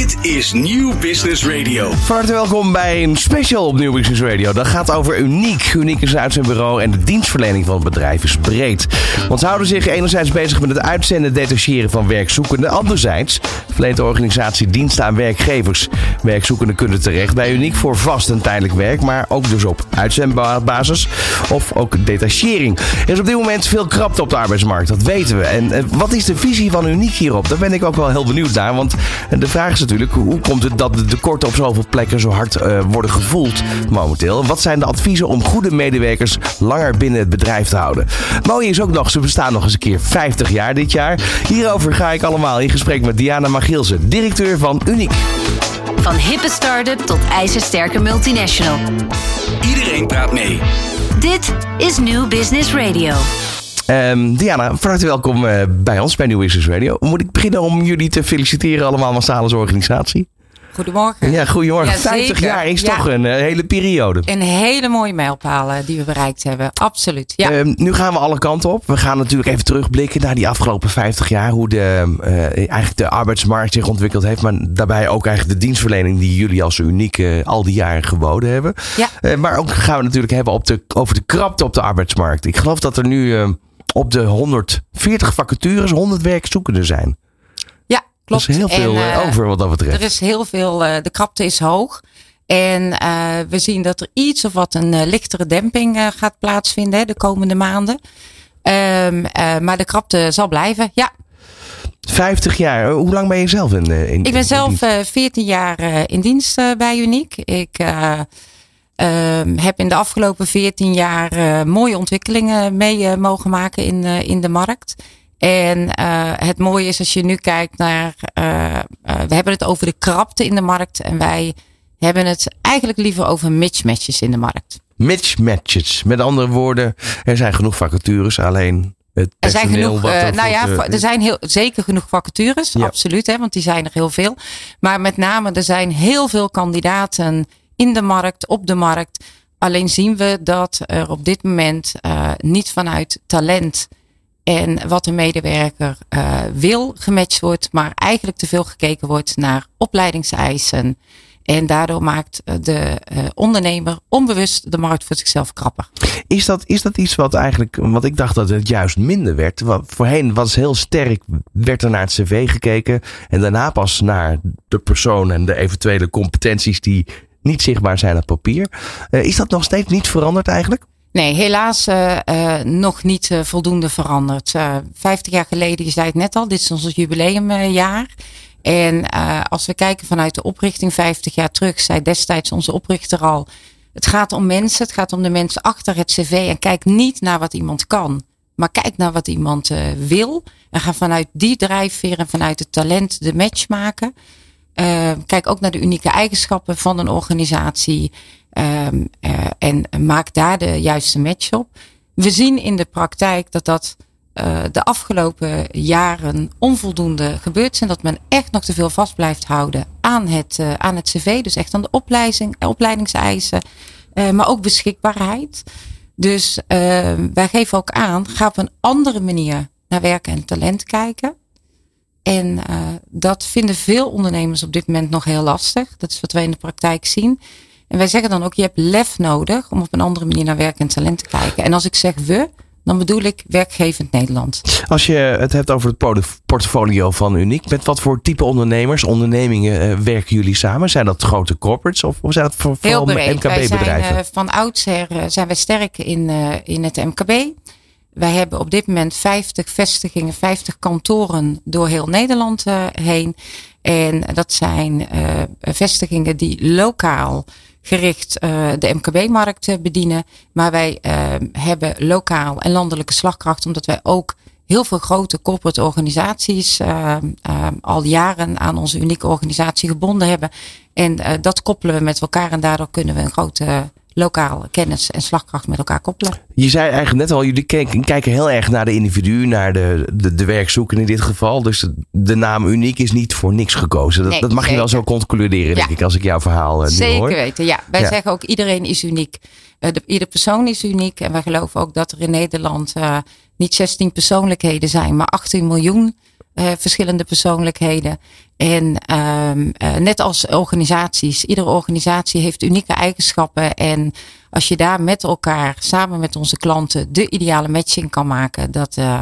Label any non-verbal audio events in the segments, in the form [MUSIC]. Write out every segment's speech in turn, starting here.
Dit is Nieuw Business Radio. Van harte welkom bij een special op Nieuw Business Radio. Dat gaat over Uniek. Uniek is uit zijn bureau en de dienstverlening van het bedrijf is breed. Want ze houden zich enerzijds bezig met het uitzenden en detacheren van werkzoekenden. Anderzijds verleent de organisatie diensten aan werkgevers. Werkzoekenden kunnen terecht bij Uniek voor vast en tijdelijk werk, maar ook dus op uitzendbasis of ook detachering. Er is op dit moment veel krapte op de arbeidsmarkt, dat weten we. En eh, wat is de visie van Uniek hierop? Daar ben ik ook wel heel benieuwd naar. Want de vraag is natuurlijk, hoe komt het dat de tekorten op zoveel plekken zo hard eh, worden gevoeld momenteel? Wat zijn de adviezen om goede medewerkers langer binnen het bedrijf te houden? Mooi is ook nog, ze bestaan nog eens een keer 50 jaar dit jaar. Hierover ga ik allemaal in gesprek met Diana Magielsen, directeur van Uniek. Van hippe start-up tot ijzersterke multinational. Iedereen praat mee. Dit is New Business Radio. Ehm, Diana, van harte welkom eh, bij ons bij New Business Radio. Moet ik beginnen om jullie te feliciteren allemaal als organisatie? Goedemorgen. Ja, goedemorgen. Ja, 50 zeker. jaar is Ja. toch een eh, hele periode. Een hele mooie mijlpaal die we bereikt hebben. Absoluut. Ja. Ehm, nu gaan we alle kanten op. We gaan natuurlijk even terugblikken naar die afgelopen 50 jaar. Hoe de, eh, eigenlijk de arbeidsmarkt zich ontwikkeld heeft. Maar daarbij ook eigenlijk de dienstverlening die jullie als uniek eh, al die jaren geboden hebben. Ja. Maar ook gaan we natuurlijk hebben op de, over de krapte op de arbeidsmarkt. Ik geloof dat er nu op de 140 vacatures 100 werkzoekenden zijn. Klopt. Dat is heel veel En, eh, eh, over wat dat betreft. Er is heel veel, eh, de krapte is hoog. En we zien dat er iets of wat een lichtere demping gaat plaatsvinden hè, de komende maanden. Ehm, eh, maar de krapte zal blijven. Ja, 50 jaar. Hoe lang ben je zelf in, in ik ben zelf dienst? eh 14 jaar in dienst bij Uniek. Ik eh, ehm, heb in de afgelopen 14 jaar mooie ontwikkelingen mee mogen maken in, in de markt. En eh, het mooie is als je nu kijkt naar, eh, eh, we hebben het over de krapte in de markt en wij hebben het eigenlijk liever over mismatches in de markt. Mismatches. Met andere woorden, er zijn genoeg vacatures. Alleen het Er zijn genoeg, ervoor nou ja, er zijn heel, zeker genoeg vacatures, Ja. absoluut, hè, want die zijn er heel veel. Maar met name, er zijn heel veel kandidaten in de markt, op de markt. Alleen zien we dat er op dit moment niet vanuit talent en wat een medewerker eh, wil gematcht wordt, maar eigenlijk te veel gekeken wordt naar opleidingseisen. En daardoor maakt eh, de eh, ondernemer onbewust de markt voor zichzelf krapper. Is dat, is dat iets wat eigenlijk, want ik dacht dat het juist minder werd. Want voorheen was heel sterk, werd er naar het cv gekeken. En daarna pas naar de persoon en de eventuele competenties die niet zichtbaar zijn op papier. Eh, is dat nog steeds niet veranderd eigenlijk? Nee, helaas eh, eh, nog niet eh, voldoende veranderd. 50 jaar geleden, je zei het net al, dit is ons jubileumjaar. En als we kijken vanuit de oprichting 50 jaar terug, zei destijds onze oprichter al. Het gaat om mensen, het gaat om de mensen achter het cv. En kijk niet naar wat iemand kan, maar kijk naar wat iemand wil. En ga vanuit die drijfveer en vanuit het talent de match maken. Kijk ook naar de unieke eigenschappen van een organisatie. Ehm, eh, en maak daar de juiste match op. We zien in de praktijk dat dat eh, de afgelopen jaren onvoldoende gebeurt is. En dat men echt nog te veel vast blijft houden aan het, eh, aan het cv. Dus echt aan de opleiding, opleidingseisen. maar ook beschikbaarheid. Dus eh, wij geven ook aan, ga op een andere manier naar werken en talent kijken. En dat vinden veel ondernemers op dit moment nog heel lastig. Dat is wat wij in de praktijk zien. En wij zeggen dan ook, je hebt lef nodig om op een andere manier naar werk en talent te kijken. En als ik zeg we, dan bedoel ik werkgevend Nederland. Als je het hebt over het port- portfolio van Uniek, met wat voor type ondernemers, ondernemingen eh, werken jullie samen? Zijn dat grote corporates of, zijn dat voor, vooral breed. Wij zijn MKB-bedrijven? uh, van oudsher uh, zijn wij sterk in, uh, in het MKB. Wij hebben op dit moment 50 vestigingen, 50 kantoren door heel Nederland uh, heen. En dat zijn vestigingen die lokaal gericht uh, de MKB-markt bedienen. Maar wij uh, hebben lokaal en landelijke slagkracht, omdat wij ook heel veel grote corporate organisaties uh, al jaren aan onze unieke organisatie gebonden hebben. En uh, dat koppelen we met elkaar en daardoor kunnen we een grote lokaal kennis en slagkracht met elkaar koppelen. Je zei eigenlijk net al, jullie kijken, kijken heel erg naar de individu, naar de, de, de werkzoeker in dit geval. Dus de, naam uniek is niet voor niks gekozen. Dat, Nee, dat mag zeker. je wel zo concluderen, Ja. denk ik, als ik jouw verhaal uh, nu Zeker hoor. weten, ja. Wij Ja. zeggen ook iedereen is uniek. Uh, de, ieder persoon is uniek. En wij geloven ook dat er in Nederland uh, niet 16 persoonlijkheden zijn, maar 18 miljoen uh, verschillende persoonlijkheden. En ehm, eh, net als organisaties, iedere organisatie heeft unieke eigenschappen. En als je daar met elkaar, samen met onze klanten, de ideale matching kan maken, dat, uh,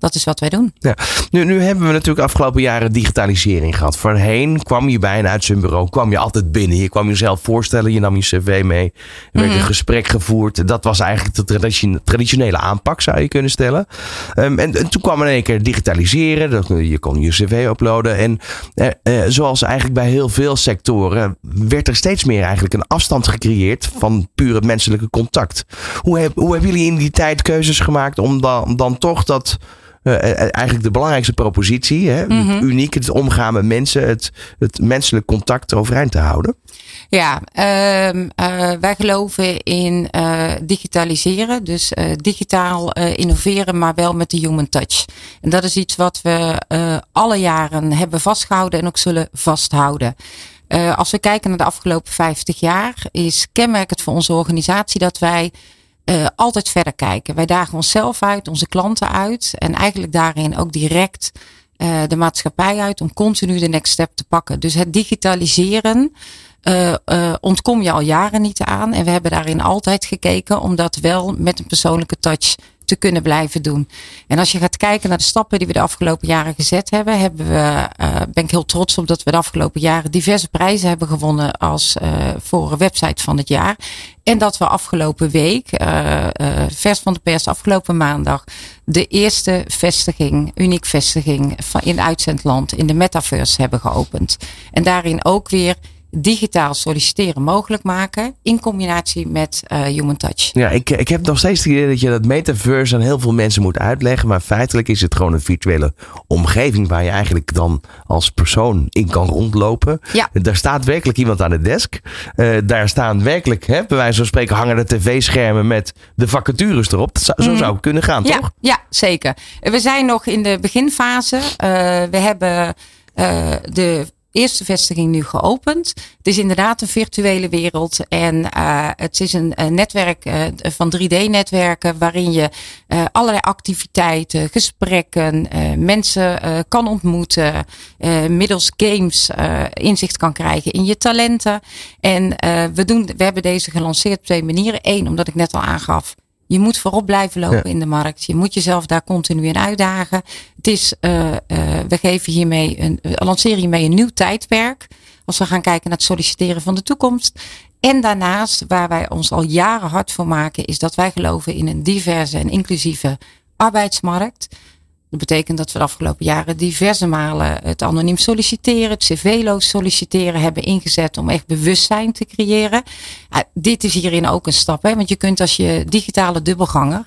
dat is wat wij doen. Ja. Nu, nu hebben we natuurlijk afgelopen jaren digitalisering gehad. Voorheen kwam je bij een uitzendbureau, kwam je altijd binnen. Je kwam jezelf voorstellen, je nam je cv mee. Er werd een mhm. gesprek gevoerd. Dat was eigenlijk de traditionele aanpak, zou je kunnen stellen. Um, en, toen kwam er in één keer digitaliseren. Je kon je cv uploaden. En eh, eh, zoals eigenlijk bij heel veel sectoren, werd er steeds meer eigenlijk een afstand gecreëerd van pure menselijke contact. Hoe, heb, hoe hebben jullie in die tijd keuzes gemaakt om dan, dan toch dat eigenlijk de belangrijkste propositie. Hè? Mhm. Uniek, het omgaan met mensen, het, het menselijk contact overeind te houden. Ja, uh, wij geloven in uh, digitaliseren. Dus digitaal innoveren, maar wel met de human touch. En dat is iets wat we alle jaren hebben vastgehouden en ook zullen vasthouden. als we kijken naar de afgelopen 50 jaar, is kenmerkend voor onze organisatie dat wij uh, altijd verder kijken. Wij dagen onszelf uit, onze klanten uit en eigenlijk daarin ook direct uh, de maatschappij uit om continu de next step te pakken. Dus het digitaliseren uh, ontkom je al jaren niet aan. En we hebben daarin altijd gekeken om dat wel met een persoonlijke touch te kunnen blijven doen. En als je gaat kijken naar de stappen die we de afgelopen jaren gezet hebben, hebben we, uh, ben ik heel trots op dat we de afgelopen jaren diverse prijzen hebben gewonnen als uh, voor website van het jaar. En dat we afgelopen week, uh, vers van de pers, afgelopen maandag, de eerste vestiging, uniek vestiging van in uitzendland in de metaverse hebben geopend. En daarin ook weer digitaal solliciteren mogelijk maken in combinatie met uh, human touch. Ja, ik, ik heb nog steeds het idee dat je dat metaverse aan heel veel mensen moet uitleggen, maar feitelijk is het gewoon een virtuele omgeving waar je eigenlijk dan als persoon in kan rondlopen. Ja. Daar staat werkelijk iemand aan de desk. Uh, daar staan werkelijk, hè, bij wijze van spreken, hangen de tv-schermen met de vacatures erop. Dat zo mhm. zou het kunnen gaan, ja, toch? Ja, zeker. We zijn nog in de beginfase. Uh, we hebben de eerste vestiging nu geopend. Het is inderdaad een virtuele wereld en uh, het is een, netwerk uh, van 3D-netwerken waarin je uh, allerlei activiteiten, gesprekken, mensen kan ontmoeten, middels games inzicht kan krijgen in je talenten. En we, doen, we hebben deze gelanceerd op twee manieren. Eén, omdat ik net al aangaf, je moet voorop blijven lopen in de markt. Je moet jezelf daar continu in uitdagen. Het is, uh, uh, we geven hiermee een, we lanceren hiermee een nieuw tijdperk. Als we gaan kijken naar het solliciteren van de toekomst. En daarnaast, waar wij ons al jaren hard voor maken, is dat wij geloven in een diverse en inclusieve arbeidsmarkt. Dat betekent dat we de afgelopen jaren diverse malen het anoniem solliciteren, het cv-loos solliciteren hebben ingezet om echt bewustzijn te creëren. dit is hierin ook een stap, hè? want je kunt als je digitale dubbelganger,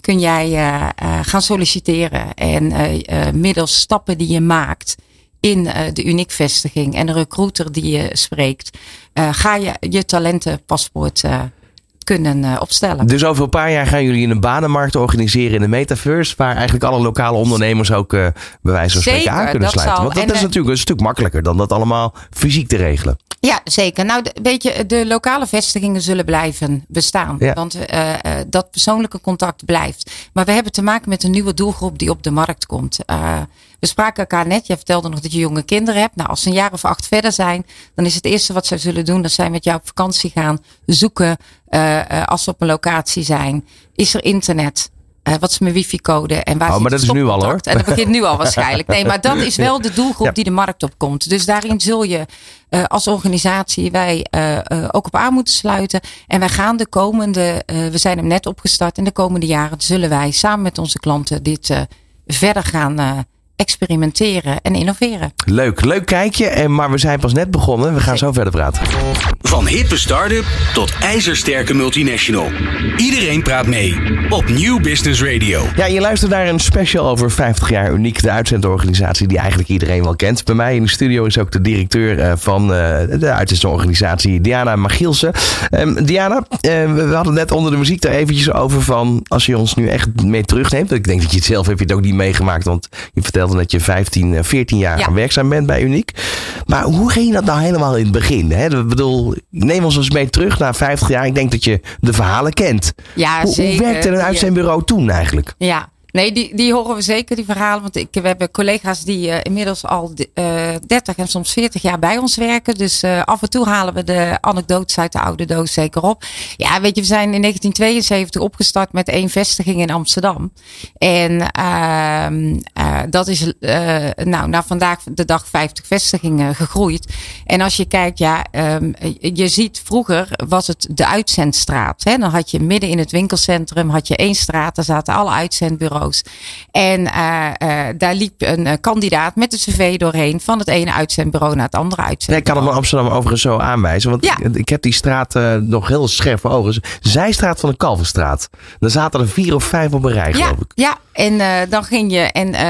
kun jij uh, uh, gaan solliciteren en uh, middels stappen die je maakt in de uniek vestiging en de recruiter die je spreekt, ga je je talentenpaspoort kunnen uh, opstellen. Dus over een paar jaar gaan jullie een banenmarkt organiseren in de metaverse, waar eigenlijk alle lokale ondernemers ook uh, bij wijze van spreken aan kunnen sluiten. Want dat is natuurlijk een stuk makkelijker dan dat allemaal fysiek te regelen. Ja, zeker. Nou, weet je, de lokale vestigingen zullen blijven bestaan. Ja. Want uh, dat persoonlijke contact blijft. Maar we hebben te maken met een nieuwe doelgroep die op de markt komt. Uh, we spraken elkaar net. Jij vertelde nog dat je jonge kinderen hebt. Nou, als ze een jaar of acht verder zijn, dan is het eerste wat zij zullen doen, dat zij met jou op vakantie gaan zoeken. Uh, als ze op een locatie zijn. Is er internet? Uh, wat is mijn wifi-code? En waar oh, maar dat is nu al hoor. En dat begint nu al [LAUGHS] waarschijnlijk. Nee, maar dat is wel de doelgroep die de markt op komt. Dus daarin zul je uh, als organisatie wij uh, ook op aan moeten sluiten. En wij gaan de komende, we zijn hem net opgestart. En de komende jaren zullen wij samen met onze klanten dit verder gaan experimenteren en innoveren. Leuk, leuk kijkje. En, maar we zijn pas net begonnen. We gaan zo verder praten. Van hippe start-up tot ijzersterke multinational. Iedereen praat mee op Nieuw Business Radio. Ja, je luistert naar een special over 50 jaar uniek. De uitzendorganisatie die eigenlijk iedereen wel kent. Bij mij in de studio is ook de directeur eh, van uh, de uitzendorganisatie Diana Magielsen. Um, Diana, uh, we hadden net onder de muziek er eventjes over van... als je ons nu echt mee terugneemt. Ik denk dat je het zelf heb je het ook niet meegemaakt. Want je vertelt dat je 15, 14 eh, jaar werkzaam bent bij Uniek. Maar hoe ging dat nou helemaal in het begin? Hè? Ik bedoel, neem ons eens mee terug naar 50 jaar. Ik denk dat je de verhalen kent. Ja, hoe, zeker. Hoe werkte het uit zijn bureau toen eigenlijk? Ja, Nee, die, die horen we zeker, die verhalen. Want ik, we hebben collega's die uh, inmiddels al uh, 30 en soms 40 jaar bij ons werken. Dus uh, af en toe halen we de anekdotes uit de oude doos zeker op. Ja, weet je, we zijn in 1972 opgestart met één vestiging in Amsterdam. En uh, dat is nou, na vandaag de dag 50 vestigingen gegroeid. En als je kijkt, ja, um, je ziet vroeger was het de uitzendstraat. Hè? Dan had je midden in het winkelcentrum had je één straat, daar zaten alle uitzendbureaus en uh, uh, daar liep een uh, kandidaat met de cv doorheen van het ene uitzendbureau naar het andere uitzendbureau. Ja, ik kan hem in Amsterdam overigens zo aanwijzen. Want Ja. ik, ik heb die straat nog heel scherp voor ogen. Zijstraat van de Kalverstraat. Daar zaten er vier of vijf op een rij, Ja, geloof ik. ja, en uh, dan ging je en uh, uh,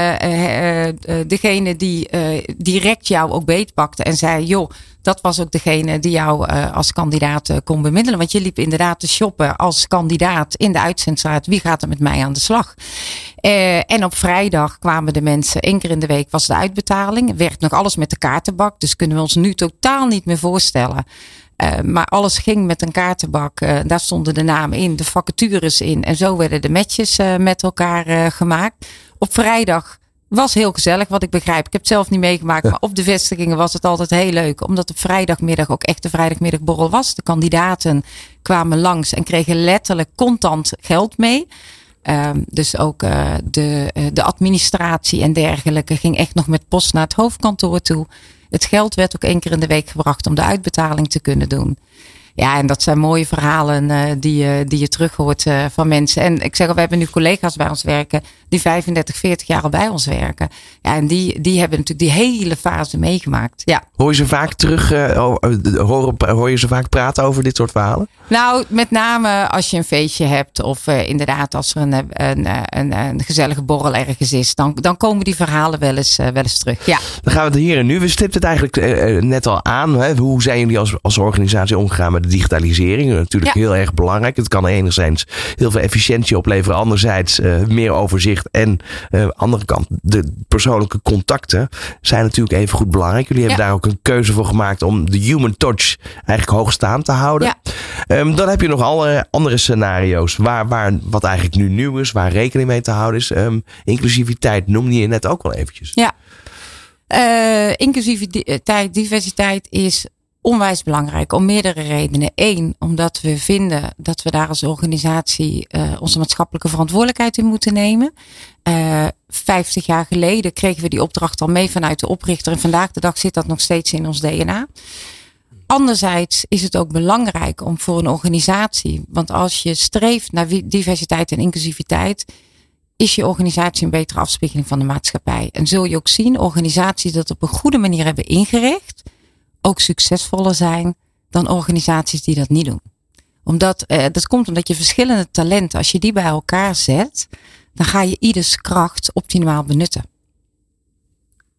degene die direct jou ook beetpakte en zei, joh, dat was ook degene die jou als kandidaat kon bemiddelen. Want je liep inderdaad te shoppen als kandidaat in de uitzendstraat. Wie gaat er met mij aan de slag? en op vrijdag kwamen de mensen, één keer in de week was de uitbetaling. Werd nog alles met de kaartenbak, dus kunnen we ons nu totaal niet meer voorstellen. Uh, maar alles ging met een kaartenbak. Uh, daar stonden de namen in, de vacatures in. En zo werden de matches uh, met elkaar gemaakt. Op vrijdag was heel gezellig, wat ik begrijp. Ik heb het zelf niet meegemaakt, maar op de vestigingen was het altijd heel leuk. Omdat de vrijdagmiddag ook echt de vrijdagmiddagborrel was. De kandidaten kwamen langs en kregen letterlijk contant geld mee. Um, dus ook uh, de, uh, de administratie en dergelijke ging echt nog met post naar het hoofdkantoor toe. Het geld werd ook één keer in de week gebracht om de uitbetaling te kunnen doen. Ja, en dat zijn mooie verhalen uh, die, je, die je terug hoort uh, van mensen. En ik zeg al, we hebben nu collega's bij ons werken die 35, 40 jaar al bij ons werken. Ja, en die, die hebben natuurlijk die hele fase meegemaakt. Ja. Hoor je ze vaak terug, uh, hoor, hoor je ze vaak praten over dit soort verhalen? Nou, met name als je een feestje hebt of inderdaad als er een, een, een, een, gezellige borrel ergens is, dan, dan komen die verhalen wel eens, wel eens terug. Ja. Dan gaan we het hier en nu. We stipten het eigenlijk net al aan. Hè? Hoe zijn jullie als, als organisatie omgegaan met de digitalisering? Natuurlijk ja. heel erg belangrijk. Het kan enerzijds heel veel efficiëntie opleveren, anderzijds uh, meer overzicht. En uh, andere kant, de persoonlijke contacten zijn natuurlijk even goed belangrijk. Jullie hebben ja. daar ook een keuze voor gemaakt om de human touch eigenlijk hoogstaand te houden. Ja. Um, dan heb je nog alle andere scenario's waar, waar wat eigenlijk nu nieuw is, waar rekening mee te houden is. Um, inclusiviteit noemde je net ook wel eventjes. Ja. Uh, inclusiviteit, diversiteit is onwijs belangrijk om meerdere redenen. Eén, omdat we vinden dat we daar als organisatie uh, onze maatschappelijke verantwoordelijkheid in moeten nemen. Uh, Vijftig jaar geleden kregen we die opdracht al mee vanuit de oprichter en vandaag de dag zit dat nog steeds in ons DNA. Anderzijds is het ook belangrijk om voor een organisatie, want als je streeft naar diversiteit en inclusiviteit, is je organisatie een betere afspiegeling van de maatschappij. En zul je ook zien, organisaties dat op een goede manier hebben ingericht, ook succesvoller zijn dan organisaties die dat niet doen. Omdat, eh, dat komt omdat je verschillende talenten, als je die bij elkaar zet, dan ga je ieders kracht optimaal benutten.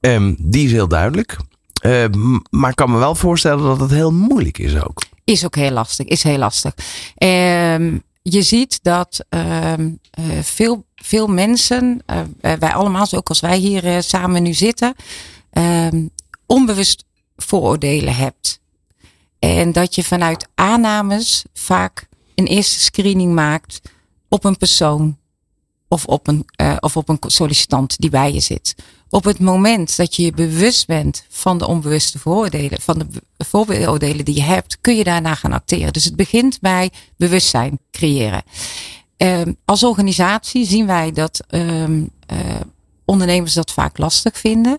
Um, die is heel duidelijk. Uh, maar ik kan me wel voorstellen dat het heel moeilijk is ook. Is ook heel lastig. Is heel lastig. Um, je ziet dat um, uh, veel, veel mensen, uh, wij allemaal, ook als wij hier uh, samen nu zitten, onbewust vooroordelen hebt. En dat je vanuit aannames vaak een eerste screening maakt op een persoon of op een, uh, of op een sollicitant die bij je zit. Op het moment dat je je bewust bent van de onbewuste vooroordelen, van de vooroordelen die je hebt, kun je daarna gaan acteren. Dus het begint bij bewustzijn creëren. Uh, als organisatie zien wij dat um, uh, ondernemers dat vaak lastig vinden.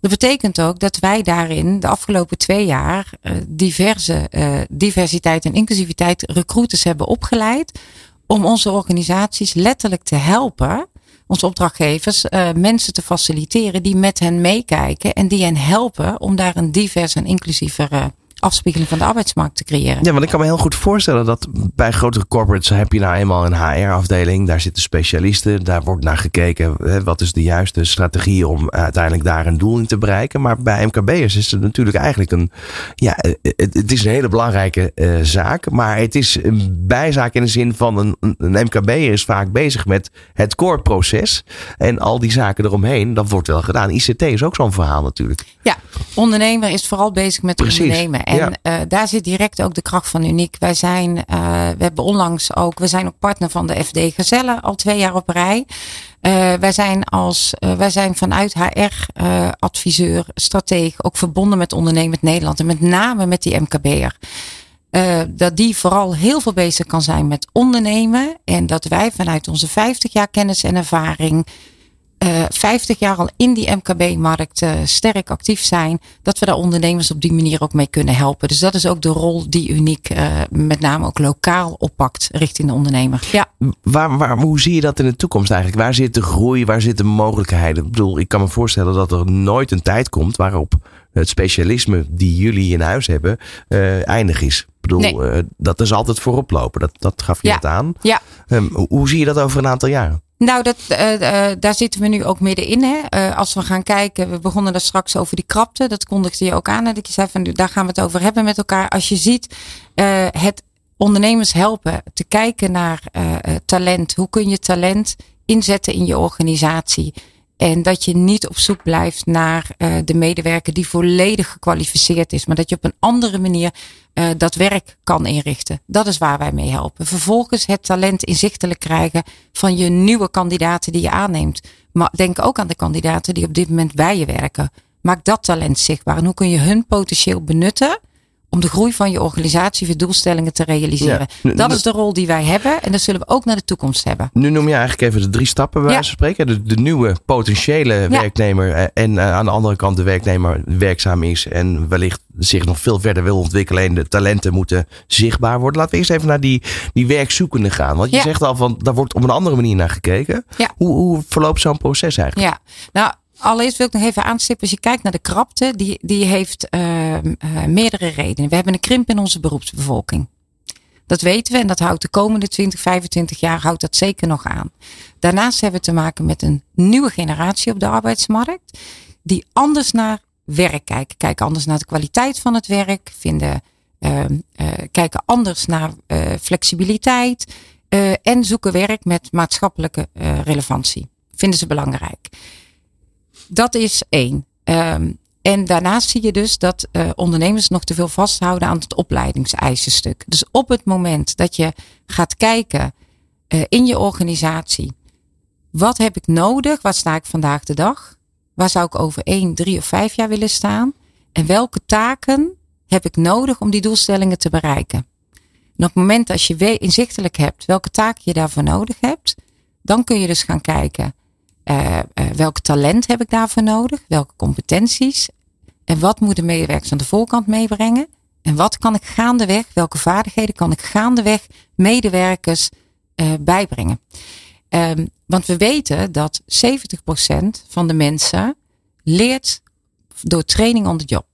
Dat betekent ook dat wij daarin de afgelopen twee jaar uh, diverse uh, diversiteit en inclusiviteit recruiters hebben opgeleid. Om onze organisaties letterlijk te helpen, onze opdrachtgevers, uh, mensen te faciliteren die met hen meekijken en die hen helpen om daar een divers en inclusiever afspiegeling van de arbeidsmarkt te creëren. Ja, want ik kan me heel goed voorstellen dat bij grotere corporates heb je nou eenmaal een HR-afdeling. Daar zitten specialisten. Daar wordt naar gekeken. Hè, wat is de juiste strategie om uiteindelijk daar een doel in te bereiken. Maar bij MKB'ers is het natuurlijk eigenlijk een. Ja, het, het is een hele belangrijke uh, zaak. Maar het is een bijzaak in de zin van een, een MKB'er is vaak bezig met het core-proces. En al die zaken eromheen, dat wordt wel gedaan. ICT is ook zo'n verhaal natuurlijk. Ja, ondernemer is vooral bezig met Precies. ondernemen. En Ja. eh, daar zit direct ook de kracht van Uniek. Wij zijn, eh, we hebben onlangs ook, we zijn ook partner van de FD Gezellen al twee jaar op rij. Eh, wij zijn als, wij zijn vanuit HR eh, adviseur, strateeg, ook verbonden met Ondernemend Nederland en met name met die MKB'er. Eh, dat die vooral heel veel bezig kan zijn met ondernemen. En dat wij vanuit onze 50 jaar kennis en ervaring. Eh 50 jaar al in die MKB-markt eh, sterk actief zijn. Dat we daar ondernemers op die manier ook mee kunnen helpen. Dus dat is ook de rol die Uniek eh, met name ook lokaal oppakt richting de ondernemer. Ja. Waar, waar, hoe zie je dat in de toekomst eigenlijk? Waar zit de groei? Waar zitten de mogelijkheden? Ik bedoel, ik kan me voorstellen dat er nooit een tijd komt waarop het specialisme die jullie in huis hebben eh, eindig is. Ik bedoel, Nee. eh, dat is altijd voorop lopen. Dat, dat gaf je Ja. net aan. Ja. Ehm, hoe zie je dat over een aantal jaren? Nou, dat, eh, daar zitten we nu ook middenin. Hè? Eh, als we gaan kijken, we begonnen daar straks over die krapte. Dat kondigde je ook aan. Dat ik zei van, daar gaan we het over hebben met elkaar. Als je ziet, het ondernemers helpen te kijken naar talent. Hoe kun je talent inzetten in je organisatie? En dat je niet op zoek blijft naar eh, de medewerker die volledig gekwalificeerd is. Maar dat je op een andere manier eh, dat werk kan inrichten. Dat is waar wij mee helpen. Vervolgens het talent inzichtelijk krijgen van je nieuwe kandidaten die je aanneemt. Maar denk ook aan de kandidaten die op dit moment bij je werken. Maak dat talent zichtbaar. En hoe kun je hun potentieel benutten om de groei van je organisatie voor doelstellingen te realiseren. Ja. Dat is de rol die wij hebben en dat zullen we ook naar de toekomst hebben. Nu noem je eigenlijk even de drie stappen bij Ja. van spreken. De, de nieuwe potentiële werknemer eh, en eh, aan de andere kant de werknemer werkzaam is en wellicht zich nog veel verder wil ontwikkelen en de talenten moeten zichtbaar worden. Laten we eerst even naar die, die werkzoekende gaan. Want je zegt al van daar wordt op een andere manier naar gekeken. Ja. Hoe, hoe verloopt zo'n proces eigenlijk? Ja, nou allereerst wil ik nog even aanstippen. Als je kijkt naar de krapte, die, die heeft ehm, eh, meerdere redenen. We hebben een krimp in onze beroepsbevolking. Dat weten we en dat houdt de komende 20, 25 jaar houdt dat zeker nog aan. Daarnaast hebben we te maken met een nieuwe generatie op de arbeidsmarkt. Die anders naar werk kijken. Kijken anders naar de kwaliteit van het werk. Vinden, ehm, eh, kijken anders naar eh, flexibiliteit. en zoeken werk met maatschappelijke relevantie. Vinden ze belangrijk. Dat is één. Ehm, en daarnaast zie je dus dat eh, ondernemers nog te veel vasthouden aan het opleidingseisenstuk. Dus op het moment dat je gaat kijken eh, in je organisatie. Wat heb ik nodig? Waar sta ik vandaag de dag? Waar zou ik over één, drie of vijf jaar willen staan? En welke taken heb ik nodig om die doelstellingen te bereiken? En op het moment als je inzichtelijk hebt welke taken je daarvoor nodig hebt, dan kun je dus gaan kijken welk talent heb ik daarvoor nodig? Welke competenties? En wat moeten medewerkers aan de voorkant meebrengen? En wat kan ik gaandeweg, welke vaardigheden kan ik gaandeweg medewerkers eh, bijbrengen? Ehm, want we weten dat 70% van de mensen leert door training on the job.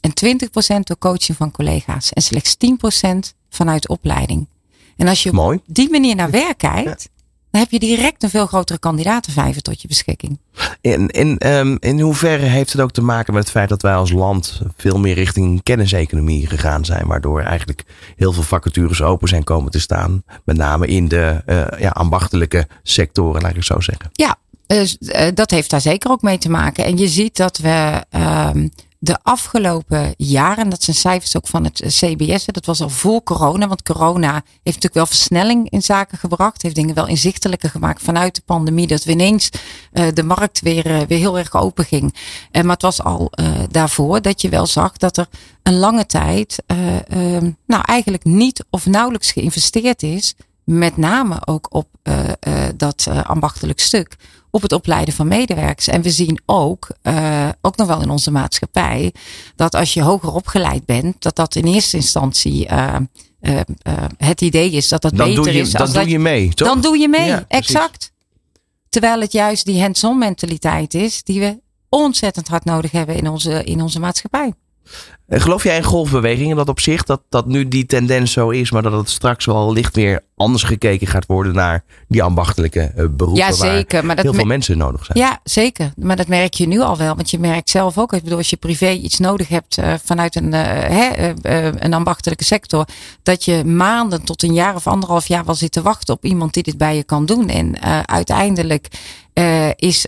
En 20% door coaching van collega's. En slechts 10% vanuit opleiding. En als je op die manier naar werk kijkt, dan heb je direct een veel grotere kandidatenvijver tot je beschikking. En, en ehm, in hoeverre heeft het ook te maken met het feit dat wij als land veel meer richting kenniseconomie gegaan zijn, waardoor eigenlijk heel veel vacatures open zijn komen te staan, met name in de eh, ja, ambachtelijke sectoren, laat ik het zo zeggen. Ja, dus, eh, dat heeft daar zeker ook mee te maken. En je ziet dat we ehm, de afgelopen jaren, dat zijn cijfers ook van het CBS, dat was al voor corona, want corona heeft natuurlijk wel versnelling in zaken gebracht, heeft dingen wel inzichtelijker gemaakt vanuit de pandemie, dat we ineens eh, de markt weer, eh, weer heel erg open ging. Eh, maar het was al daarvoor dat je wel zag dat er een lange tijd, eh, ehm, nou eigenlijk niet of nauwelijks geïnvesteerd is met name ook op dat ambachtelijk stuk, op het opleiden van medewerkers. En we zien ook, uh, ook nog wel in onze maatschappij, dat als je hoger opgeleid bent, dat dat in eerste instantie uh, uh, het idee is dat dat dan beter je, is. Dan doe dat, je mee, toch? Dan doe je mee, Ja, exact. Terwijl het juist die hands-on mentaliteit is die we ontzettend hard nodig hebben in onze, in onze maatschappij. Eh, Geloof jij in golfbeweging in dat opzicht? Dat, dat nu die tendens zo is, maar dat het straks wel licht weer anders gekeken gaat worden naar die ambachtelijke eh, beroepen Ja, zeker. waar Maar dat heel veel mensen nodig zijn. Ja, zeker. Maar dat merk je nu al wel. Want je merkt zelf ook. Ik bedoel, als je privé iets nodig hebt uh, vanuit een, uh, hè, uh, een ambachtelijke sector. Dat je maanden tot een jaar of anderhalf jaar wel zit te wachten op iemand die dit bij je kan doen. En uiteindelijk is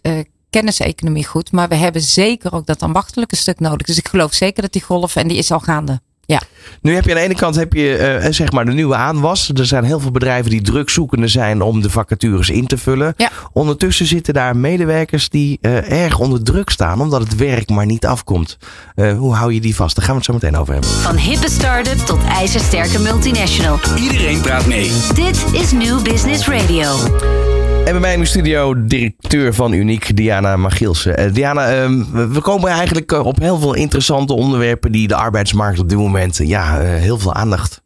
kenniseconomie goed. Maar we hebben zeker ook dat ambachtelijke stuk nodig. Dus ik geloof zeker dat die golf, en die is al gaande. Ja. Nu heb je aan de ene kant heb je uh, zeg maar de nieuwe aanwas. Er zijn heel veel bedrijven die drukzoekende zijn om de vacatures in te vullen. Ja. Ondertussen zitten daar medewerkers die uh, erg onder druk staan omdat het werk maar niet afkomt. Uh, hoe hou je die vast? Daar gaan we het zo meteen over hebben. Van hippe start-up tot ijzersterke multinational. Iedereen praat mee. Dit is New Business Radio. En bij mij in de studio directeur van Uniek, Diana Magielsen. Uh, Diana, uh, we komen eigenlijk op heel veel interessante onderwerpen die de arbeidsmarkt op dit moment ja, uh, heel veel aandacht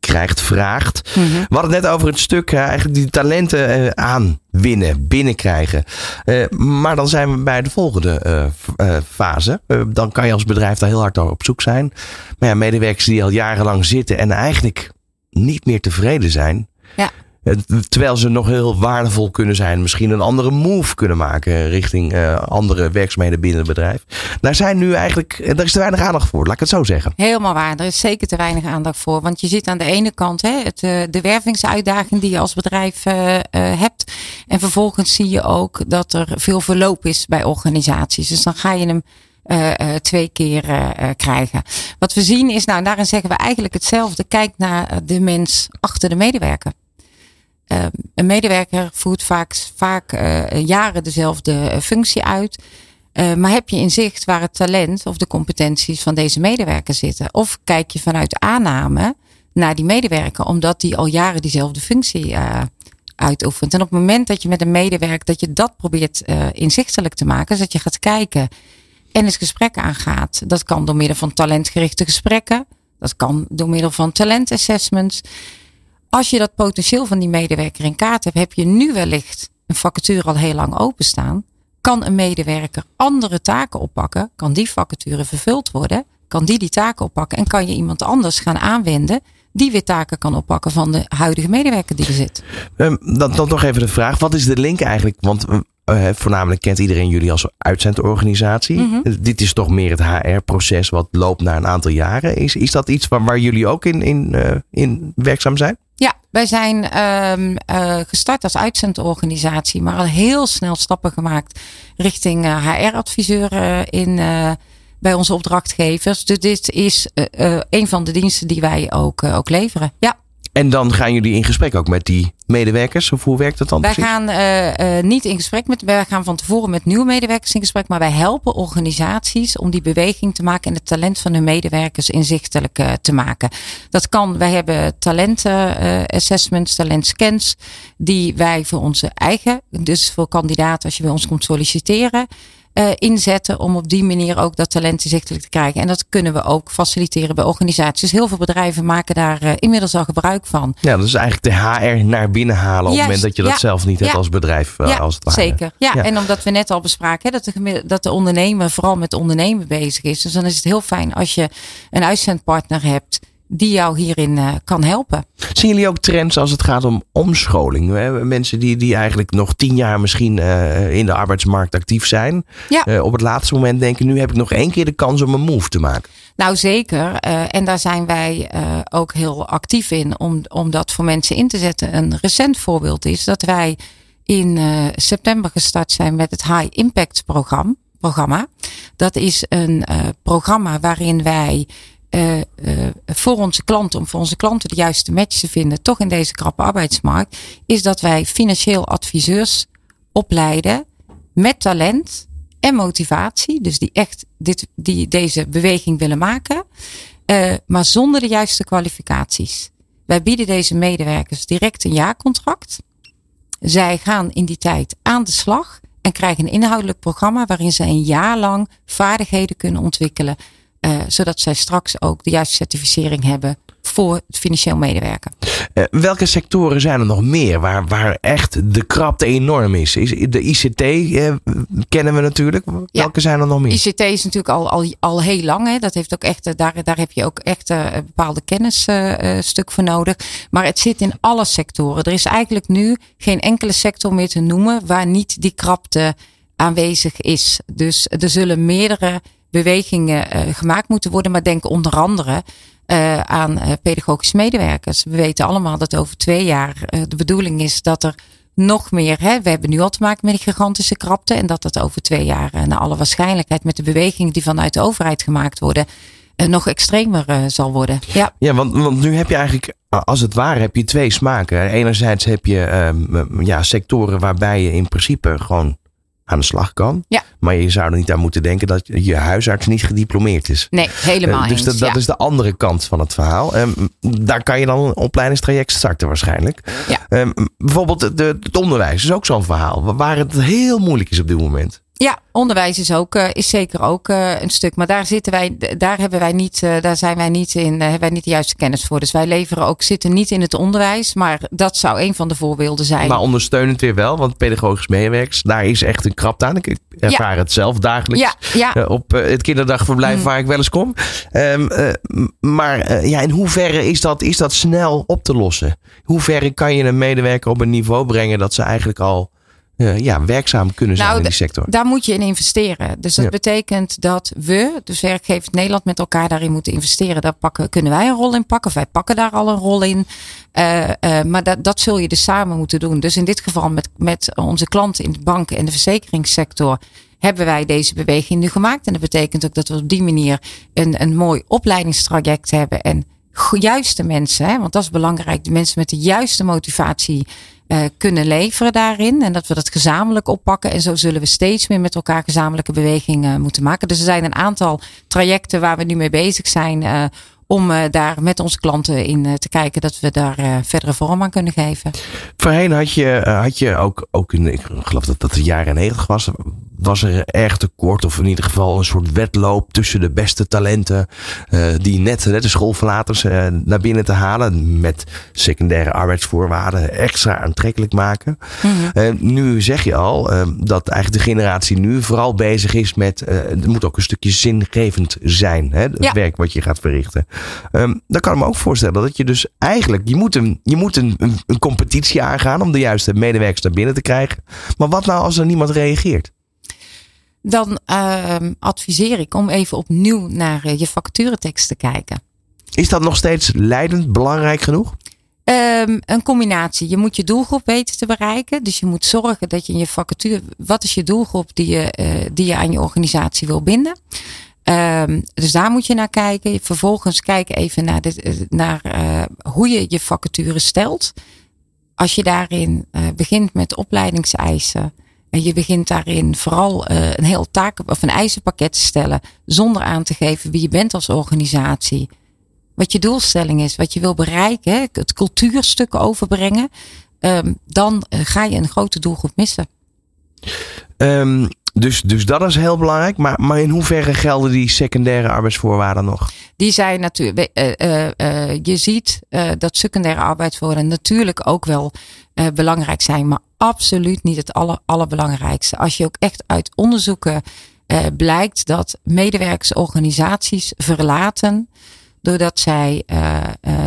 krijgt, vraagt. Mhm. We hadden het net over het stuk eigenlijk die talenten aanwinnen, binnenkrijgen. maar dan zijn we bij de volgende fase. dan kan je als bedrijf daar heel hard op zoek zijn. Maar ja, medewerkers die al jarenlang zitten en eigenlijk niet meer tevreden zijn. Ja. Terwijl ze nog heel waardevol kunnen zijn. Misschien een andere move kunnen maken richting uh, andere werkzaamheden binnen het bedrijf. Daar zijn nu eigenlijk, daar is te weinig aandacht voor, laat ik het zo zeggen. Helemaal waar, er is zeker te weinig aandacht voor. Want je ziet aan de ene kant hè, het, de wervingsuitdaging die je als bedrijf hebt. En vervolgens zie je ook dat er veel verloop is bij organisaties. Dus dan ga je hem twee keer krijgen. Wat we zien is, nou daarin zeggen we eigenlijk hetzelfde. Kijk naar de mens achter de medewerker. Uh, een medewerker voert vaak, vaak uh, jaren dezelfde functie uit. Uh, maar heb je in zicht waar het talent of de competenties van deze medewerker zitten? Of kijk je vanuit aanname naar die medewerker, omdat die al jaren diezelfde functie uitoefent? En op het moment dat je met een medewerker, dat je dat probeert inzichtelijk te maken, is dat je gaat kijken en het gesprek aangaat. Dat kan door middel van talentgerichte gesprekken. Dat kan door middel van talentassessments als je dat potentieel van die medewerker in kaart hebt, heb je nu wellicht een vacature al heel lang openstaan. Kan een medewerker andere taken oppakken? Kan die vacature vervuld worden? Kan die die taken oppakken? En kan je iemand anders gaan aanwenden die weer taken kan oppakken van de huidige medewerker die er zit? Um, dan, dan nog even de vraag: wat is de link eigenlijk? Want uh, voornamelijk kent iedereen jullie als uitzendorganisatie. Mhm. Dit is toch meer het HR-proces wat loopt na een aantal jaren. Is, is dat iets waar, waar jullie ook in, in, uh, in werkzaam zijn? Ja, wij zijn um, gestart als uitzendorganisatie, maar al heel snel stappen gemaakt richting HR-adviseur uh, in, bij onze opdrachtgevers. Dus dit is een van de diensten die wij ook, ook leveren. Ja. En dan gaan jullie in gesprek ook met die medewerkers? Of hoe werkt dat dan wij precies? gaan uh, uh, niet in gesprek met, wij gaan van tevoren met nieuwe medewerkers in gesprek, maar wij helpen organisaties om die beweging te maken en het talent van hun medewerkers inzichtelijk uh, te maken. Dat kan, wij hebben talenten assessments, talentscans, die wij voor onze eigen, dus voor kandidaten als je bij ons komt solliciteren, uh, inzetten om op die manier ook dat talent inzichtelijk te krijgen. En dat kunnen we ook faciliteren bij organisaties. Dus heel veel bedrijven maken daar uh, inmiddels al gebruik van. Ja, dat is eigenlijk de HR naar binnen halen op het moment dat je dat ja, zelf niet hebt als bedrijf. Uh, ja, als het ware. zeker. Ja, ja, en omdat we net al bespraken hè, dat, de, dat de ondernemer vooral met ondernemen bezig is. Dus dan is het heel fijn als je een uitzendpartner hebt die jou hierin uh, kan helpen. Zien jullie ook trends als het gaat om omscholing? We hebben mensen die, die eigenlijk nog tien jaar misschien uh, in de arbeidsmarkt actief zijn. Ja. Uh, op het laatste moment denken, nu heb ik nog één keer de kans om een move te maken. Nou zeker. en daar zijn wij ook heel actief in om, om dat voor mensen in te zetten. Een recent voorbeeld is dat wij in september gestart zijn met het High Impact programma. programma. Dat is een programma waarin wij uh, uh, voor onze klanten, om voor onze klanten de juiste match te vinden, toch in deze krappe arbeidsmarkt, is dat wij financieel adviseurs opleiden met talent en motivatie. Dus die echt dit, die deze beweging willen maken, uh, maar zonder de juiste kwalificaties. Wij bieden deze medewerkers direct een jaarcontract. Zij gaan in die tijd aan de slag en krijgen een inhoudelijk programma waarin ze een jaar lang vaardigheden kunnen ontwikkelen uh, zodat zij straks ook de juiste certificering hebben voor het financieel medewerken. Uh, welke sectoren zijn er nog meer waar, waar echt de krapte enorm is? is de ICT uh, kennen we natuurlijk. Welke ja, zijn er nog meer? ICT is natuurlijk al, al, al heel lang. Hè. Dat heeft ook echt, daar, daar heb je ook echt een bepaalde kennisstuk voor nodig. Maar het zit in alle sectoren. Er is eigenlijk nu geen enkele sector meer te noemen waar niet die krapte aanwezig is. Dus er zullen meerdere bewegingen uh, gemaakt moeten worden. Maar denk onder andere uh, aan uh, pedagogische medewerkers. We weten allemaal dat over twee jaar de bedoeling is dat er nog meer. Hè? We hebben nu al te maken met een gigantische krapte. En dat dat over twee jaar naar alle waarschijnlijkheid met de bewegingen die vanuit de overheid gemaakt worden. Nog extremer zal worden. Ja, ja want, want nu heb je eigenlijk, als het ware, heb je twee smaken. Enerzijds heb je ehm, ja, sectoren waarbij je in principe gewoon aan de slag kan. Ja. Maar je zou er niet aan moeten denken dat je huisarts niet gediplomeerd is. Nee, helemaal uh, Dus dat, eens, dat ja. is de andere kant van het verhaal. Um, daar kan je dan een opleidingstraject starten waarschijnlijk. Ja. Um, bijvoorbeeld de, het onderwijs is ook zo'n verhaal. Waar het heel moeilijk is op dit moment. Ja, onderwijs is ook uh, is zeker ook uh, een stuk, maar daar zitten wij, daar hebben wij niet, uh, daar zijn wij niet in, hebben wij niet de juiste kennis voor. Dus wij leveren ook, zitten niet in het onderwijs, maar dat zou een van de voorbeelden zijn. Maar ondersteunend weer wel, want pedagogisch meewerkers, daar is echt een krapte aan. Ik ervaar ja. het zelf dagelijks ja, ja. op het kinderdagverblijf mm. waar ik wel eens kom. Um, maar ja, in hoeverre is dat, is dat snel op te lossen? Hoe ver kan je een medewerker op een niveau brengen dat ze eigenlijk al uh, ja, werkzaam kunnen zijn nou, in die sector. Daar moet je in investeren. Dus dat ja. betekent dat we, dus werkgevers Nederland, met elkaar daarin moeten investeren. Daar pakken, kunnen wij een rol in pakken. Of wij pakken daar al een rol in. Uh, uh, maar dat, dat zul je dus samen moeten doen. Dus in dit geval met, met onze klanten in de banken en de verzekeringssector hebben wij deze beweging nu gemaakt. En dat betekent ook dat we op die manier een, een mooi opleidingstraject hebben. En juiste mensen, hè, want dat is belangrijk. De mensen met de juiste motivatie uh, kunnen leveren daarin. En dat we dat gezamenlijk oppakken. En zo zullen we steeds meer met elkaar gezamenlijke bewegingen moeten maken. Dus er zijn een aantal trajecten waar we nu mee bezig zijn. Uh, om daar met onze klanten in te kijken dat we daar verdere vorm aan kunnen geven. Voorheen had je, had je ook, ook in, ik geloof dat dat de jaren negentig was, was er erg tekort of in ieder geval een soort wedloop tussen de beste talenten die net, net de schoolverlaters naar binnen te halen met secundaire arbeidsvoorwaarden extra aantrekkelijk maken. Mm -hmm. nu zeg je al dat eigenlijk de generatie nu vooral bezig is met, het moet ook een stukje zingevend zijn, hè, het ja. werk wat je gaat verrichten. Um, dan kan ik me ook voorstellen dat je dus eigenlijk, je moet, een, je moet een, een, een competitie aangaan om de juiste medewerkers naar binnen te krijgen. Maar wat nou als er niemand reageert? Dan uh, adviseer ik om even opnieuw naar uh, je vacaturetekst te kijken. Is dat nog steeds leidend belangrijk genoeg? Um, een combinatie. Je moet je doelgroep weten te bereiken. Dus je moet zorgen dat je in je vacature. Wat is je doelgroep die je, uh, die je aan je organisatie wil binden? Um, dus daar moet je naar kijken. Vervolgens kijk even naar, de, naar uh, hoe je je vacature stelt. Als je daarin begint met opleidingseisen. En je begint daarin vooral uh, een heel taak of een eisenpakket te stellen. Zonder aan te geven wie je bent als organisatie. Wat je doelstelling is, wat je wil bereiken. Het cultuurstuk overbrengen. Um, dan ga je een grote doelgroep missen. Um, dus, dus dat is heel belangrijk. Maar, maar in hoeverre gelden die secundaire arbeidsvoorwaarden nog? Die zijn natuurlijk. Uh, uh, uh, je ziet dat secundaire arbeidsvoorwaarden natuurlijk ook wel belangrijk zijn. Maar absoluut niet het aller, allerbelangrijkste. Als je ook echt uit onderzoeken blijkt dat medewerkersorganisaties verlaten. doordat zij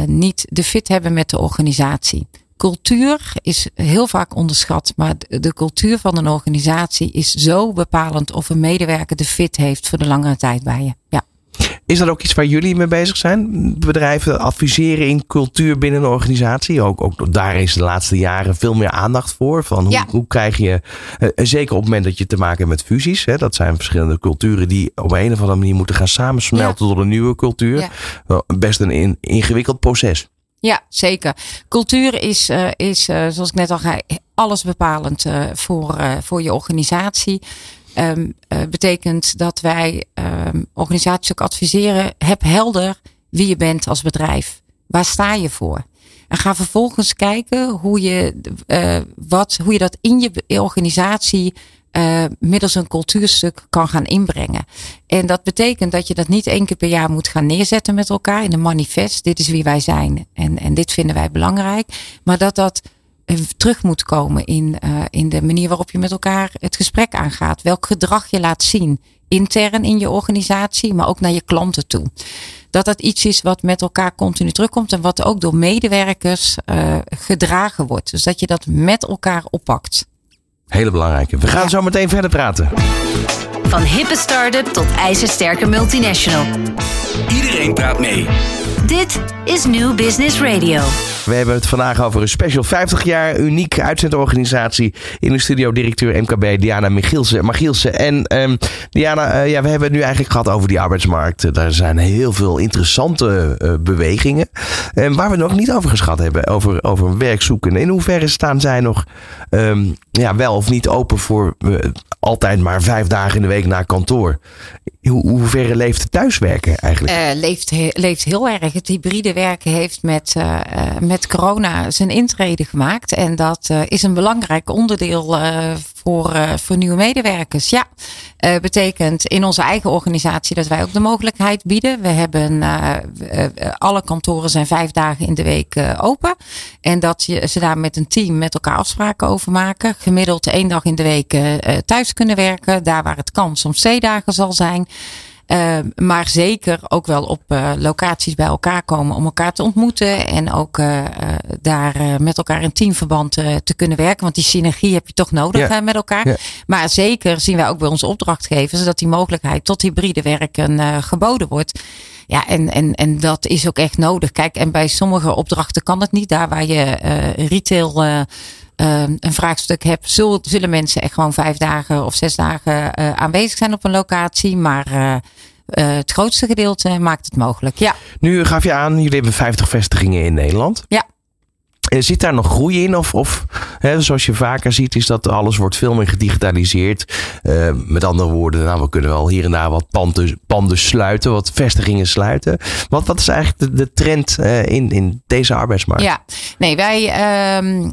niet de fit hebben met de organisatie cultuur is heel vaak onderschat, maar de cultuur van een organisatie is zo bepalend of een medewerker de fit heeft voor de langere tijd bij je. Ja. Is dat ook iets waar jullie mee bezig zijn? Bedrijven adviseren in cultuur binnen een organisatie. Ook, ook daar is de laatste jaren veel meer aandacht voor. Van hoe, ja. hoe krijg je, uh, zeker op het moment dat je te maken hebt met fusies. Hè, dat zijn verschillende culturen die op een of andere manier moeten gaan samensmelten ja. tot een nieuwe cultuur. Ja. Best een in, ingewikkeld proces. Ja, zeker. Cultuur is, uh, is uh, zoals ik net al zei, alles bepalend uh, voor, voor je organisatie. Um, betekent dat wij um, organisaties ook adviseren, heb helder wie je bent als bedrijf. Waar sta je voor? En ga vervolgens kijken hoe je, wat, hoe je dat in je organisatie uh, middels een cultuurstuk kan gaan inbrengen. En dat betekent dat je dat niet één keer per jaar moet gaan neerzetten met elkaar in een manifest. Dit is wie wij zijn en, en dit vinden wij belangrijk. Maar dat dat terug moet komen in, uh, in de manier waarop je met elkaar het gesprek aangaat. Welk gedrag je laat zien. Intern in je organisatie, maar ook naar je klanten toe. Dat dat iets is wat met elkaar continu terugkomt en wat ook door medewerkers uh, gedragen wordt. Dus dat je dat met elkaar oppakt. Hele belangrijke. We gaan zo meteen verder praten. Van hippe start-up tot ijzersterke multinational. Iedereen praat mee. Dit is New Business Radio. We hebben het vandaag over een special 50 jaar uniek uitzendorganisatie. In de studio directeur MKB Diana Michielsen. Magielsen. En um, Diana, uh, ja, we hebben het nu eigenlijk gehad over die arbeidsmarkt. Daar zijn heel veel interessante uh, bewegingen. En waar we het nog niet over geschat hebben, over, over werkzoeken. In hoeverre staan zij nog um, ja, wel of niet open voor uh, altijd maar vijf dagen in de week naar kantoor? Hoe, hoeverre leeft het thuiswerken eigenlijk? Uh, leeft, he, leeft heel erg. Het hybride werken heeft met, uh, met corona zijn intrede gemaakt. En dat uh, is een belangrijk onderdeel voor, voor nieuwe medewerkers. Ja, betekent in onze eigen organisatie dat wij ook de mogelijkheid bieden. We hebben alle kantoren zijn vijf dagen in de week open. En dat je, ze daar met een team met elkaar afspraken over maken. Gemiddeld één dag in de week thuis kunnen werken. Daar waar het kan soms twee dagen zal zijn. Uh, maar zeker ook wel op uh, locaties bij elkaar komen om elkaar te ontmoeten. En ook uh, daar met elkaar in teamverband te kunnen werken. Want die synergie heb je toch nodig met elkaar. Maar zeker zien wij ook bij onze opdrachtgevers dat die mogelijkheid tot hybride werken geboden wordt. Ja, en, en, en dat is ook echt nodig. Kijk, en bij sommige opdrachten kan het niet. Daar waar je retail een vraagstuk hebt, zullen, zullen mensen echt gewoon vijf dagen of zes dagen uh, aanwezig zijn op een locatie. Maar uh, het grootste gedeelte maakt het mogelijk. Ja. Nu gaf je aan, jullie hebben 50 vestigingen in Nederland. Ja. Zit daar nog groei in? Of, of hè, zoals je vaker ziet, is dat alles wordt veel meer gedigitaliseerd. Uh, met andere woorden, nou, we kunnen wel hier en daar wat panden, panden sluiten, wat vestigingen sluiten. Wat, wat is eigenlijk de, de trend uh, in, in deze arbeidsmarkt? Ja, nee, wij. Uh,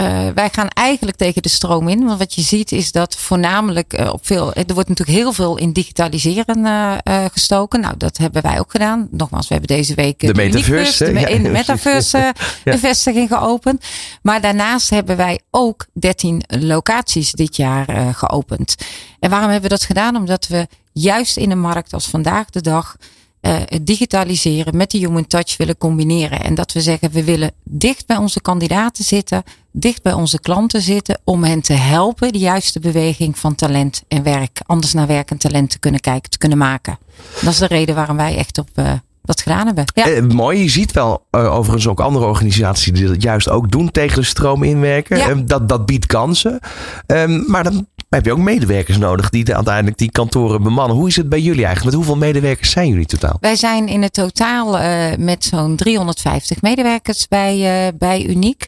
uh, wij gaan eigenlijk tegen de stroom in. Want wat je ziet is dat voornamelijk uh, op veel. Er wordt natuurlijk heel veel in digitaliseren uh, gestoken. Nou, dat hebben wij ook gedaan. Nogmaals, we hebben deze week de, de metaverse, de, ja, de metaverse [LAUGHS] ja. vestiging geopend. Maar daarnaast hebben wij ook 13 locaties dit jaar geopend. En waarom hebben we dat gedaan? Omdat we juist in een markt als vandaag de dag uh, het digitaliseren met die human touch willen combineren. En dat we zeggen, we willen dicht bij onze kandidaten zitten, dicht bij onze klanten zitten, om hen te helpen de juiste beweging van talent en werk, anders naar werk en talent te kunnen kijken, te kunnen maken. Dat is de reden waarom wij echt op uh, dat gedaan hebben. Ja. Eh, mooi, je ziet wel uh, overigens ook andere organisaties die dat juist ook doen tegen de stroom inwerken. Ja. Um, dat, dat biedt kansen. Um, maar dan heb je ook medewerkers nodig die de, uiteindelijk die kantoren bemannen. Hoe is het bij jullie eigenlijk? Met hoeveel medewerkers zijn jullie totaal? Wij zijn in het totaal uh, met zo'n 350 medewerkers bij, bij Uniek.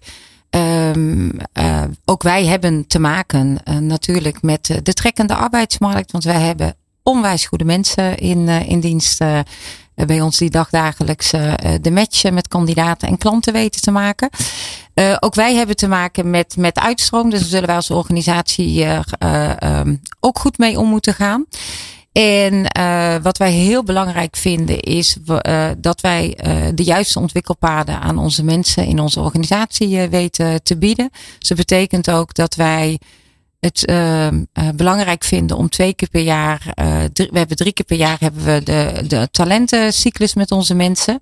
Um, uh, ook wij hebben te maken uh, natuurlijk met de trekkende arbeidsmarkt. Want wij hebben onwijs goede mensen in, in dienst bij ons die dagdagelijks de match met kandidaten en klanten weten te maken. Ook wij hebben te maken met, met uitstroom. Dus daar zullen wij als organisatie uh, ook goed mee om moeten gaan. En uh, wat wij heel belangrijk vinden is uh, dat wij uh, de juiste ontwikkelpaden aan onze mensen in onze organisatie weten te bieden. Dus dat betekent ook dat wij het uh, belangrijk vinden om twee keer per jaar, drie, we hebben drie keer per jaar hebben we de, de talentencyclus met onze mensen.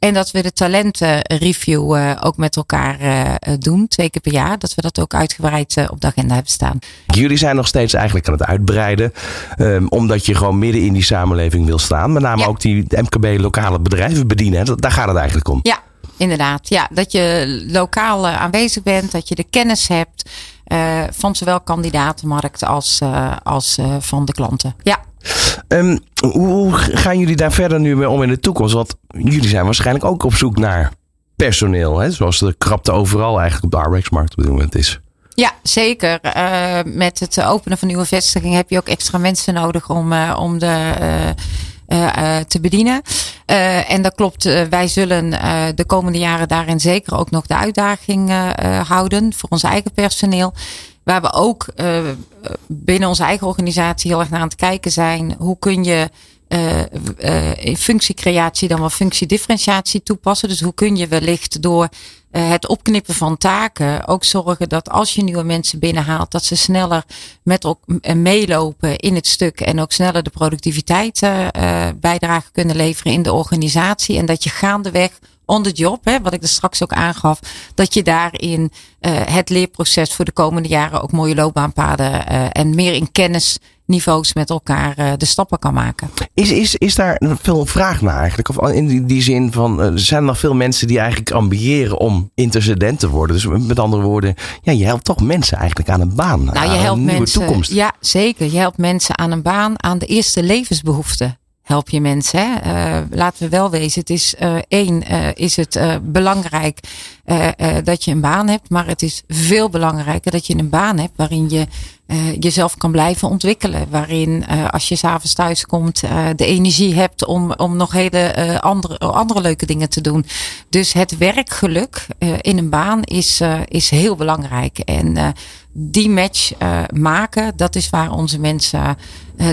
En dat we de talentenreview uh, ook met elkaar uh, doen, twee keer per jaar. Dat we dat ook uitgebreid uh, op de agenda hebben staan. Jullie zijn nog steeds eigenlijk aan het uitbreiden. Um, omdat je gewoon midden in die samenleving wil staan. Met name ja. ook die MKB lokale bedrijven bedienen. Dat, daar gaat het eigenlijk om. Ja, inderdaad. Ja, dat je lokaal aanwezig bent. Dat je de kennis hebt. Van zowel kandidatenmarkt als, als van de klanten. Ja. Um, hoe gaan jullie daar verder nu mee om in de toekomst? Want jullie zijn waarschijnlijk ook op zoek naar personeel. Hè? Zoals de krapte overal eigenlijk op de arbeidsmarkt op dit moment is. Ja, zeker. Uh, met het openen van nieuwe vestigingen heb je ook extra mensen nodig om, uh, om de, uh, te bedienen. En dat klopt, wij zullen de komende jaren daarin zeker ook nog de uitdaging houden voor ons eigen personeel. Waar we ook binnen onze eigen organisatie heel erg naar aan het kijken zijn. Hoe kun je in functiecreatie dan wel functiedifferentiatie toepassen? Dus hoe kun je wellicht door uh, het opknippen van taken ook zorgen dat als je nieuwe mensen binnenhaalt, dat ze sneller met ook meelopen in het stuk en ook sneller de productiviteit uh, bijdrage kunnen leveren in de organisatie. En dat je gaandeweg on the job, hè, wat ik er straks ook aangaf, dat je daarin uh, het leerproces voor de komende jaren ook mooie loopbaanpaden uh, en meer in kennisniveaus met elkaar uh, de stappen kan maken. Is, is, is daar veel vraag naar eigenlijk? Of in die zin van, er zijn nog veel mensen die eigenlijk ambiëren om intercedent te worden. Dus met andere woorden, ja, je helpt toch mensen eigenlijk aan een baan. Nou, je helpt mensen, toekomst. Ja, zeker. Je helpt mensen aan een baan, aan de eerste levensbehoeften help je mensen. Hè? Uh, laten we wel wezen, het is uh, één, uh, is het belangrijk dat je een baan hebt, maar het is veel belangrijker dat je een baan hebt waarin je jezelf kan blijven ontwikkelen. Waarin als je s'avonds thuis komt, de energie hebt om, om nog hele andere, andere leuke dingen te doen. Dus het werkgeluk in een baan is, is heel belangrijk. En die match maken, dat is waar onze mensen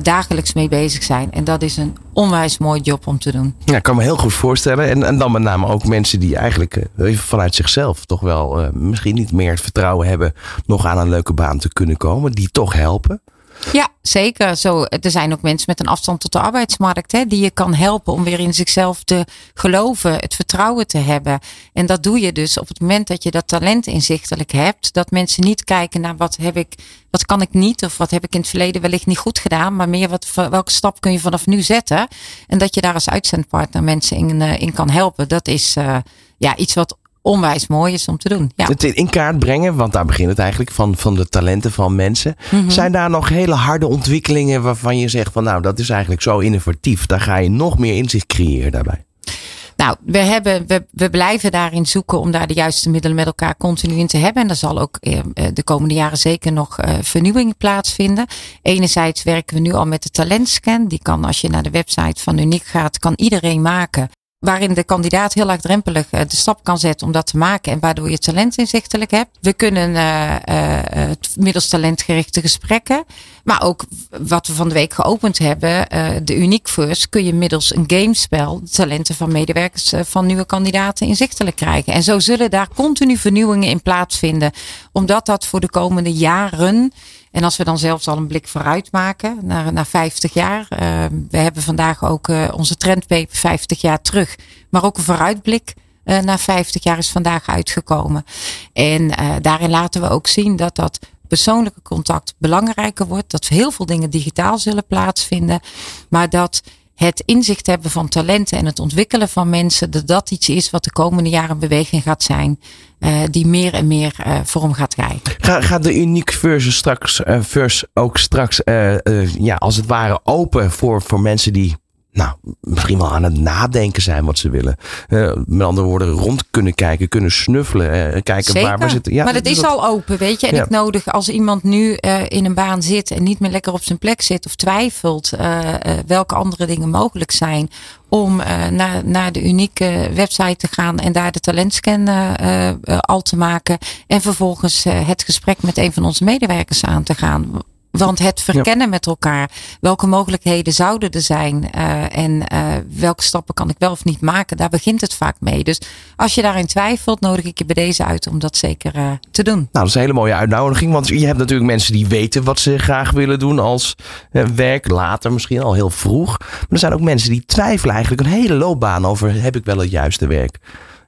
dagelijks mee bezig zijn. En dat is een onwijs mooi job om te doen. Ja, ik kan me heel goed voorstellen. En, en dan met name ook mensen die eigenlijk uh, vanuit zichzelf toch wel uh, misschien niet meer het vertrouwen hebben nog aan een leuke baan te kunnen komen. Die toch helpen. Ja, zeker. Zo, er zijn ook mensen met een afstand tot de arbeidsmarkt hè, die je kan helpen om weer in zichzelf te geloven, het vertrouwen te hebben. En dat doe je dus op het moment dat je dat talent inzichtelijk hebt. Dat mensen niet kijken naar wat heb ik, wat kan ik niet of wat heb ik in het verleden wellicht niet goed gedaan, maar meer wat, welke stap kun je vanaf nu zetten. En dat je daar als uitzendpartner mensen in, uh, in kan helpen. Dat is uh, ja, iets wat onwijs mooi is om te doen. Ja. Het in kaart brengen, want daar begint het eigenlijk van, van de talenten van mensen. Mm-hmm. Zijn daar nog hele harde ontwikkelingen waarvan je zegt van nou dat is eigenlijk zo innovatief. Daar ga je nog meer inzicht creëren daarbij. Nou, we, hebben, we, we blijven daarin zoeken om daar de juiste middelen met elkaar continu in te hebben. En er zal ook eh, de komende jaren zeker nog uh, vernieuwing plaatsvinden. Enerzijds werken we nu al met de talentscan. Die kan als je naar de website van Uniek gaat, kan iedereen maken waarin de kandidaat heel laagdrempelig uh, de stap kan zetten om dat te maken en waardoor je talent inzichtelijk hebt. We kunnen uh, uh, middels talentgerichte gesprekken, maar ook wat we van de week geopend hebben, de Unique First, kun je middels een gamespel talenten van medewerkers van nieuwe kandidaten inzichtelijk krijgen. En zo zullen daar continu vernieuwingen in plaatsvinden, omdat dat voor de komende jaren en als we dan zelfs al een blik vooruit maken naar, naar 50 jaar. Uh, we hebben vandaag ook uh, onze trendpaper 50 jaar terug. Maar ook een vooruitblik uh, naar 50 jaar is vandaag uitgekomen. En daarin laten we ook zien dat dat persoonlijke contact belangrijker wordt. Dat heel veel dingen digitaal zullen plaatsvinden. Maar dat het inzicht hebben van talenten en het ontwikkelen van mensen, dat dat iets is wat de komende jaren beweging gaat zijn. Uh, die meer en meer uh, vorm gaat krijgen. Ga, gaat de uniek versus straks, uh, vers ook straks, ja, als het ware open voor, voor mensen die nou, misschien wel aan het nadenken zijn wat ze willen. Uh, met andere woorden, rond kunnen kijken, kunnen snuffelen. Uh, kijken Zeker. waar we zitten. Ja, maar dat is al open, weet je. En ja. ik nodig als iemand nu uh, in een baan zit en niet meer lekker op zijn plek zit of twijfelt welke andere dingen mogelijk zijn. Om naar, naar de unieke website te gaan en daar de talentscan al te maken. En vervolgens het gesprek met een van onze medewerkers aan te gaan want het verkennen ja. met elkaar, welke mogelijkheden zouden er zijn uh, en uh, welke stappen kan ik wel of niet maken, daar begint het vaak mee. Dus als je daarin twijfelt, nodig ik je bij deze uit om dat zeker uh, te doen. Nou, dat is een hele mooie uitnodiging, want je hebt natuurlijk mensen die weten wat ze graag willen doen als werk, later misschien al heel vroeg. Maar er zijn ook mensen die twijfelen eigenlijk een hele loopbaan over heb ik wel het juiste werk.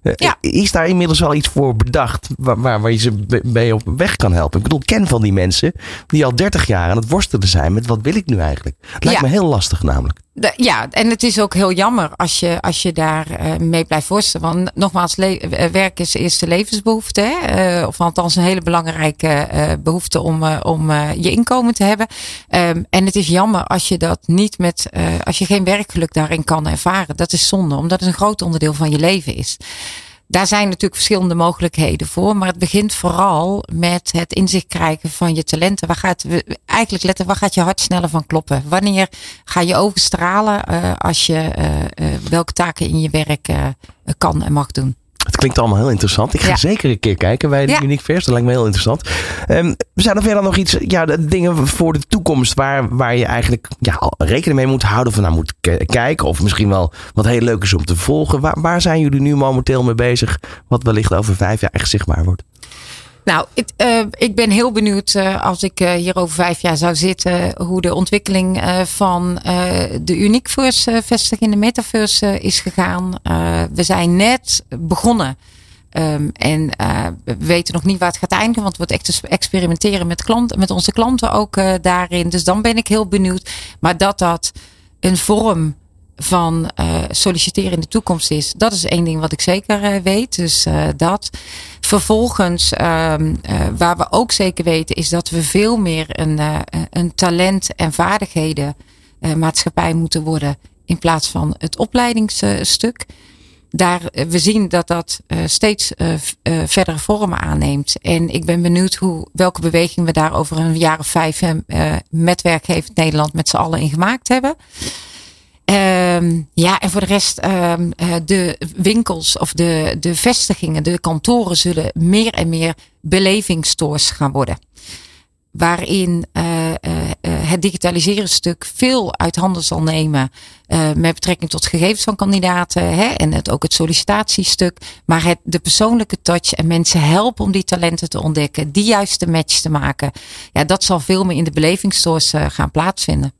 Ja. Is daar inmiddels wel iets voor bedacht waar, waar, waar je ze mee op weg kan helpen? Ik bedoel, ken van die mensen die al 30 jaar aan het worstelen zijn met wat wil ik nu eigenlijk? Het lijkt ja. me heel lastig namelijk. De, ja, en het is ook heel jammer als je, als je daar uh, mee blijft worstelen. Want nogmaals, werk is eerste levensbehoefte. Hè? Uh, of althans een hele belangrijke behoefte om, om je inkomen te hebben. Um, en het is jammer als je dat niet met, als je geen werkgeluk daarin kan ervaren. Dat is zonde, omdat het een groot onderdeel van je leven is daar zijn natuurlijk verschillende mogelijkheden voor. Maar het begint vooral met het inzicht krijgen van je talenten. Waar gaat, eigenlijk letten, waar gaat je hart sneller van kloppen? Wanneer ga je ogen stralen uh, als je uh, uh, welke taken in je werk kan en mag doen? Het klinkt allemaal heel interessant. Ik ga ja. zeker een keer kijken bij de ja. Unique Fairs. Dat lijkt me heel interessant. Um, zijn er verder nog iets, ja, dingen voor de toekomst waar, waar je eigenlijk ja, rekening mee moet houden van naar moet kijken? Of misschien wel wat heel leuk is om te volgen. Waar, waar zijn jullie nu momenteel mee bezig? Wat wellicht over vijf jaar echt zichtbaar wordt? Nou, uh, ik ben heel benieuwd uh, als ik uh, hier over vijf jaar zou zitten, hoe de ontwikkeling van de Uniqueverse vestiging in de Metaverse is gegaan. we zijn net begonnen. Um, en we weten nog niet waar het gaat eindigen, want het wordt echt experimenteren met, klanten, met onze klanten ook daarin. Dus dan ben ik heel benieuwd. Maar dat dat een vorm van uh, solliciteren in de toekomst is. Dat is één ding wat ik zeker uh, weet. Dus uh, dat. Vervolgens, ehm, waar we ook zeker weten, is dat we veel meer een, een talent- en vaardigheden maatschappij moeten worden. In plaats van het opleidingsstuk. Daar, we zien dat dat steeds verdere vormen aanneemt. En ik ben benieuwd hoe, welke beweging we daar over een jaar of vijf met werkgevend Nederland met z'n allen in gemaakt hebben. Um, ja, en voor de rest, um, de winkels of de, de vestigingen, de kantoren zullen meer en meer belevingsstores gaan worden. Waarin uh, uh, het digitaliseren stuk veel uit handen zal nemen. Met betrekking tot gegevens van kandidaten. Hè, en het, ook het sollicitatiestuk. Maar het, de persoonlijke touch en mensen helpen om die talenten te ontdekken. Die juiste match te maken. Ja, dat zal veel meer in de belevingsstores gaan plaatsvinden.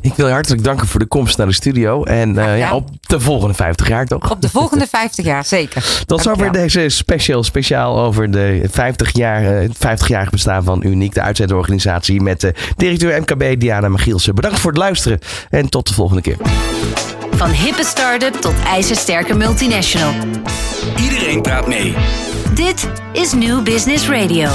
Ik wil je hartelijk danken voor de komst naar de studio. En uh, ja, op de volgende 50 jaar toch? Op de volgende 50 jaar, zeker. [LAUGHS] Tot zover deze special, speciaal over de 50 jaar, uh, 50-jarig bestaan van Uniek, de uitzendorganisatie met de directeur MKB Diana Magielsen. Bedankt voor het luisteren en tot de volgende keer. Van hippe start-up tot ijzersterke multinational. Iedereen praat mee. Dit is New Business Radio.